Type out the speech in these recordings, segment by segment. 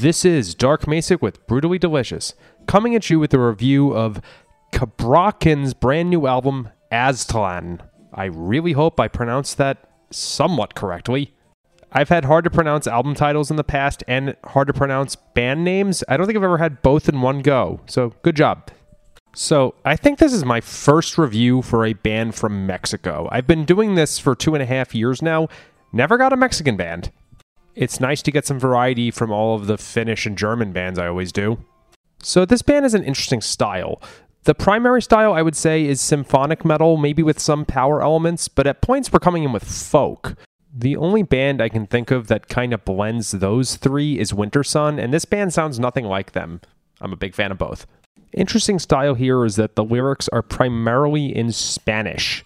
This is Dark Macek with Brutally Delicious, coming at you with a review of Cabrakaän's brand new album, Aztlán. I really hope I pronounced that somewhat correctly. I've had hard to pronounce album titles in the past and hard to pronounce band names. I don't think I've ever had both in one go, so good job. So, I think this is my first review for a band from Mexico. I've been doing this for two and a half years now, never got a Mexican band. It's nice to get some variety from all of the Finnish and German bands I always do. So, this band is an interesting style. The primary style, I would say, is symphonic metal, maybe with some power elements, but at points we're coming in with folk. The only band I can think of that kind of blends those three is Wintersun, and this band sounds nothing like them. I'm a big fan of both. Interesting style here is that the lyrics are primarily in Spanish.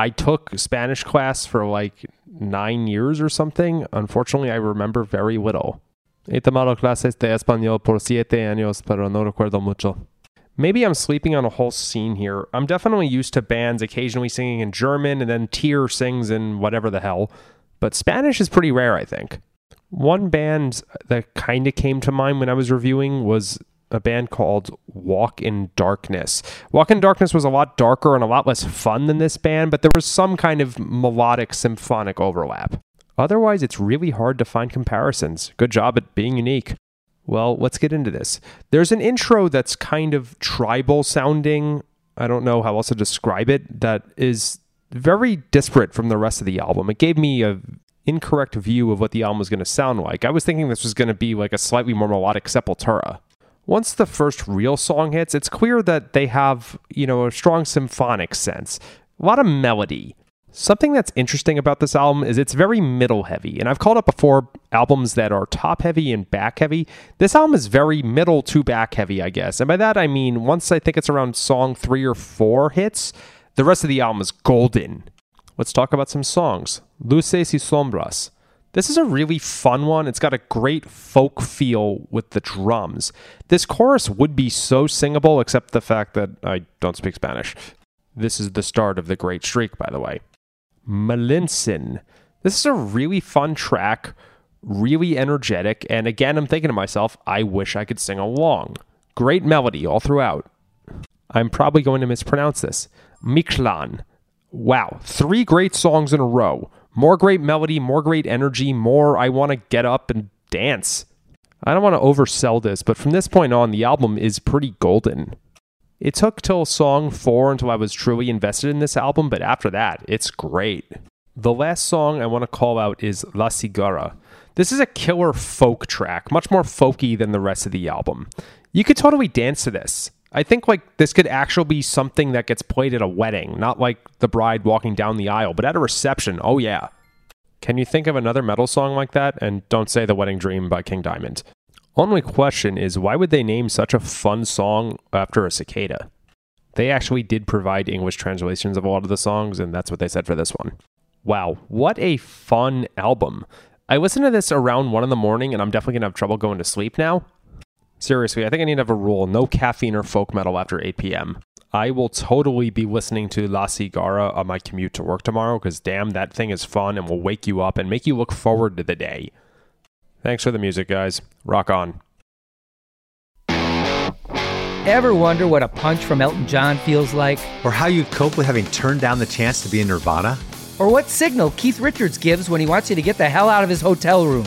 I took Spanish class for like nine years or something. Unfortunately, I remember very little. He tomado clases de español por siete años, pero no recuerdo mucho. Maybe I'm sleeping on a whole scene here. I'm definitely used to bands occasionally singing in German and then Tyr sings in whatever the hell, but Spanish is pretty rare, I think. One band that kind of came to mind when I was reviewing was a band called Walk in Darkness. Walk in Darkness was a lot darker and a lot less fun than this band, but there was some kind of melodic symphonic overlap. Otherwise, it's really hard to find comparisons. Good job at being unique. Well, let's get into this. There's an intro that's kind of tribal sounding. I don't know how else to describe it. That is very disparate from the rest of the album. It gave me a incorrect view of what the album was going to sound like. I was thinking this was going to be like a slightly more melodic Sepultura once the first real song hits, it's clear that they have, you know, a strong symphonic sense, a lot of melody. Something that's interesting about this album is it's very middle heavy. And I've called up before albums that are top heavy and back heavy. This album is very middle to back heavy, I guess. And by that I mean once I think it's around song three or four hits, the rest of the album is golden. Let's talk about some songs. Luces y Sombras. This is a really fun one. It's got a great folk feel with the drums. This chorus would be so singable, except the fact that I don't speak Spanish. This is the start of the great streak, by the way. Malintzin. This is a really fun track, really energetic, and again, I'm thinking to myself, I wish I could sing along. Great melody all throughout. I'm probably going to mispronounce this. Mictlán. Wow, three great songs in a row. More great melody, more great energy, more I want to get up and dance. I don't want to oversell this, but from this point on, the album is pretty golden. It took till song four until I was truly invested in this album, but after that, it's great. The last song I want to call out is La Cigarra. This is a killer folk track, much more folky than the rest of the album. You could totally dance to this. I think like this could actually be something that gets played at a wedding, not like the bride walking down the aisle, but at a reception. Oh yeah. Can you think of another metal song like that? And don't say The Wedding Dream by King Diamond. Only question is why would they name such a fun song after a cicada? They actually did provide English translations of a lot of the songs, and that's what they said for this one. Wow, what a fun album. I listened to this around 1 in the morning, and I'm definitely to have trouble going to sleep now. Seriously, I think I need to have a rule no caffeine or folk metal after 8 p.m. I will totally be listening to La Cigarra on my commute to work tomorrow because damn, that thing is fun and will wake you up and make you look forward to the day. Thanks for the music, guys. Rock on. Ever wonder what a punch from Elton John feels like? Or how you'd cope with having turned down the chance to be in Nirvana? Or what signal Keith Richards gives when he wants you to get the hell out of his hotel room?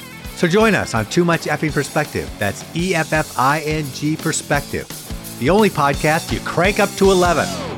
So join us on Too Much Effing Perspective. That's E F F I N G Perspective. The only podcast you crank up to 11.